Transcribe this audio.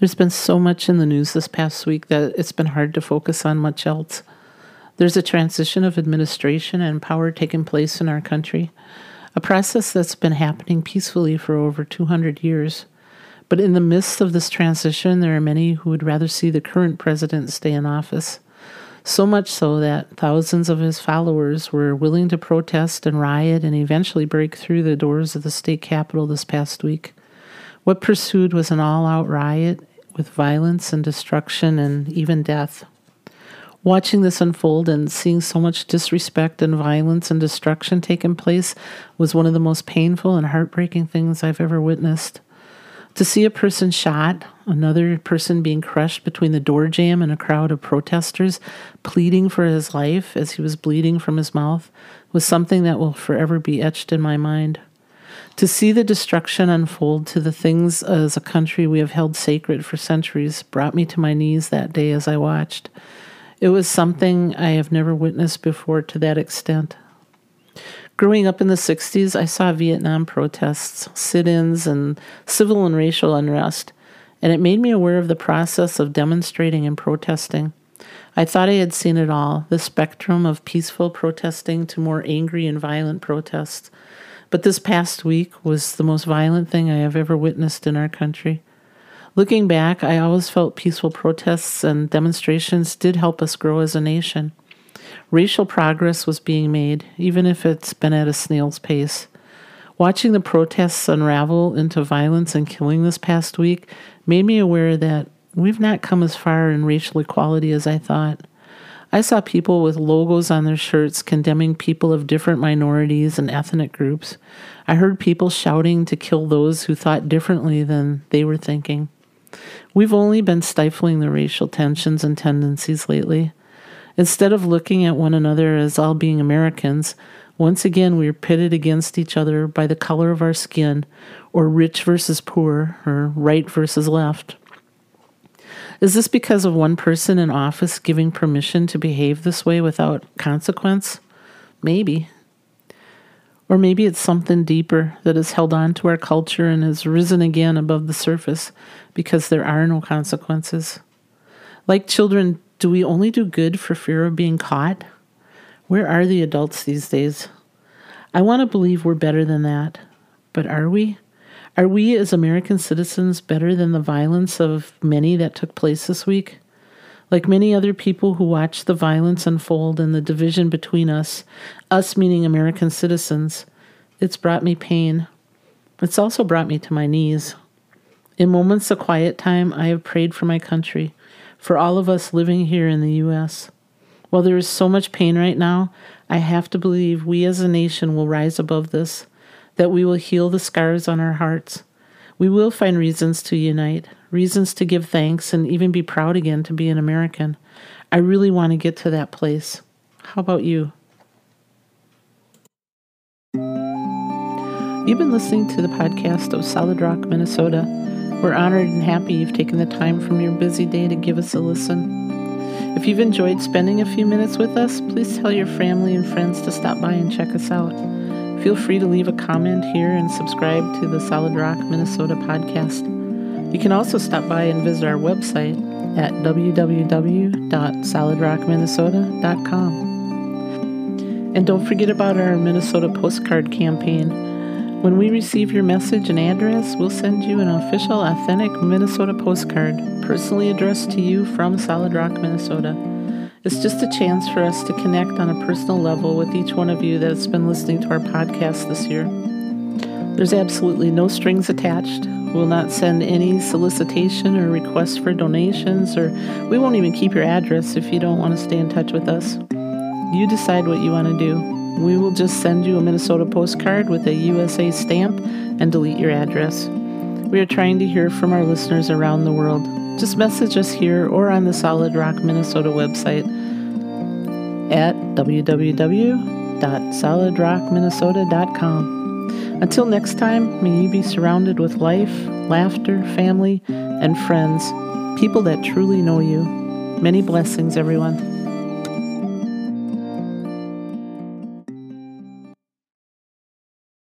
There's been so much in the news this past week that it's been hard to focus on much else. There's a transition of administration and power taking place in our country, a process that's been happening peacefully for over 200 years. But in the midst of this transition, there are many who would rather see the current president stay in office. So much so that thousands of his followers were willing to protest and riot and eventually break through the doors of the state capitol this past week. What pursued was an all out riot with violence and destruction and even death. Watching this unfold and seeing so much disrespect and violence and destruction taking place was one of the most painful and heartbreaking things I've ever witnessed. To see a person shot, another person being crushed between the door jamb and a crowd of protesters pleading for his life as he was bleeding from his mouth was something that will forever be etched in my mind. To see the destruction unfold to the things as a country we have held sacred for centuries brought me to my knees that day as I watched. It was something I have never witnessed before to that extent. Growing up in the 60s, I saw Vietnam protests, sit ins, and civil and racial unrest, and it made me aware of the process of demonstrating and protesting. I thought I had seen it all the spectrum of peaceful protesting to more angry and violent protests. But this past week was the most violent thing I have ever witnessed in our country. Looking back, I always felt peaceful protests and demonstrations did help us grow as a nation. Racial progress was being made, even if it's been at a snail's pace. Watching the protests unravel into violence and killing this past week made me aware that we've not come as far in racial equality as I thought. I saw people with logos on their shirts condemning people of different minorities and ethnic groups. I heard people shouting to kill those who thought differently than they were thinking. We've only been stifling the racial tensions and tendencies lately. Instead of looking at one another as all being Americans, once again we are pitted against each other by the color of our skin, or rich versus poor, or right versus left. Is this because of one person in office giving permission to behave this way without consequence? Maybe. Or maybe it's something deeper that has held on to our culture and has risen again above the surface because there are no consequences. Like children, do we only do good for fear of being caught? Where are the adults these days? I want to believe we're better than that, but are we? Are we as American citizens better than the violence of many that took place this week? Like many other people who watched the violence unfold and the division between us, us meaning American citizens, it's brought me pain. It's also brought me to my knees. In moments of quiet time, I have prayed for my country, for all of us living here in the U.S. While there is so much pain right now, I have to believe we as a nation will rise above this that we will heal the scars on our hearts. We will find reasons to unite, reasons to give thanks, and even be proud again to be an American. I really want to get to that place. How about you? You've been listening to the podcast of Solid Rock, Minnesota. We're honored and happy you've taken the time from your busy day to give us a listen. If you've enjoyed spending a few minutes with us, please tell your family and friends to stop by and check us out. Feel free to leave a comment here and subscribe to the Solid Rock Minnesota podcast. You can also stop by and visit our website at www.solidrockminnesota.com. And don't forget about our Minnesota postcard campaign. When we receive your message and address, we'll send you an official, authentic Minnesota postcard personally addressed to you from Solid Rock, Minnesota. It's just a chance for us to connect on a personal level with each one of you that's been listening to our podcast this year. There's absolutely no strings attached. We'll not send any solicitation or request for donations, or we won't even keep your address if you don't want to stay in touch with us. You decide what you want to do. We will just send you a Minnesota postcard with a USA stamp and delete your address. We are trying to hear from our listeners around the world. Just message us here or on the Solid Rock Minnesota website. at www.solidrockminnesota.com. Until next time, may you be surrounded with life, laughter, family, and friends, people that truly know you. Many blessings, everyone.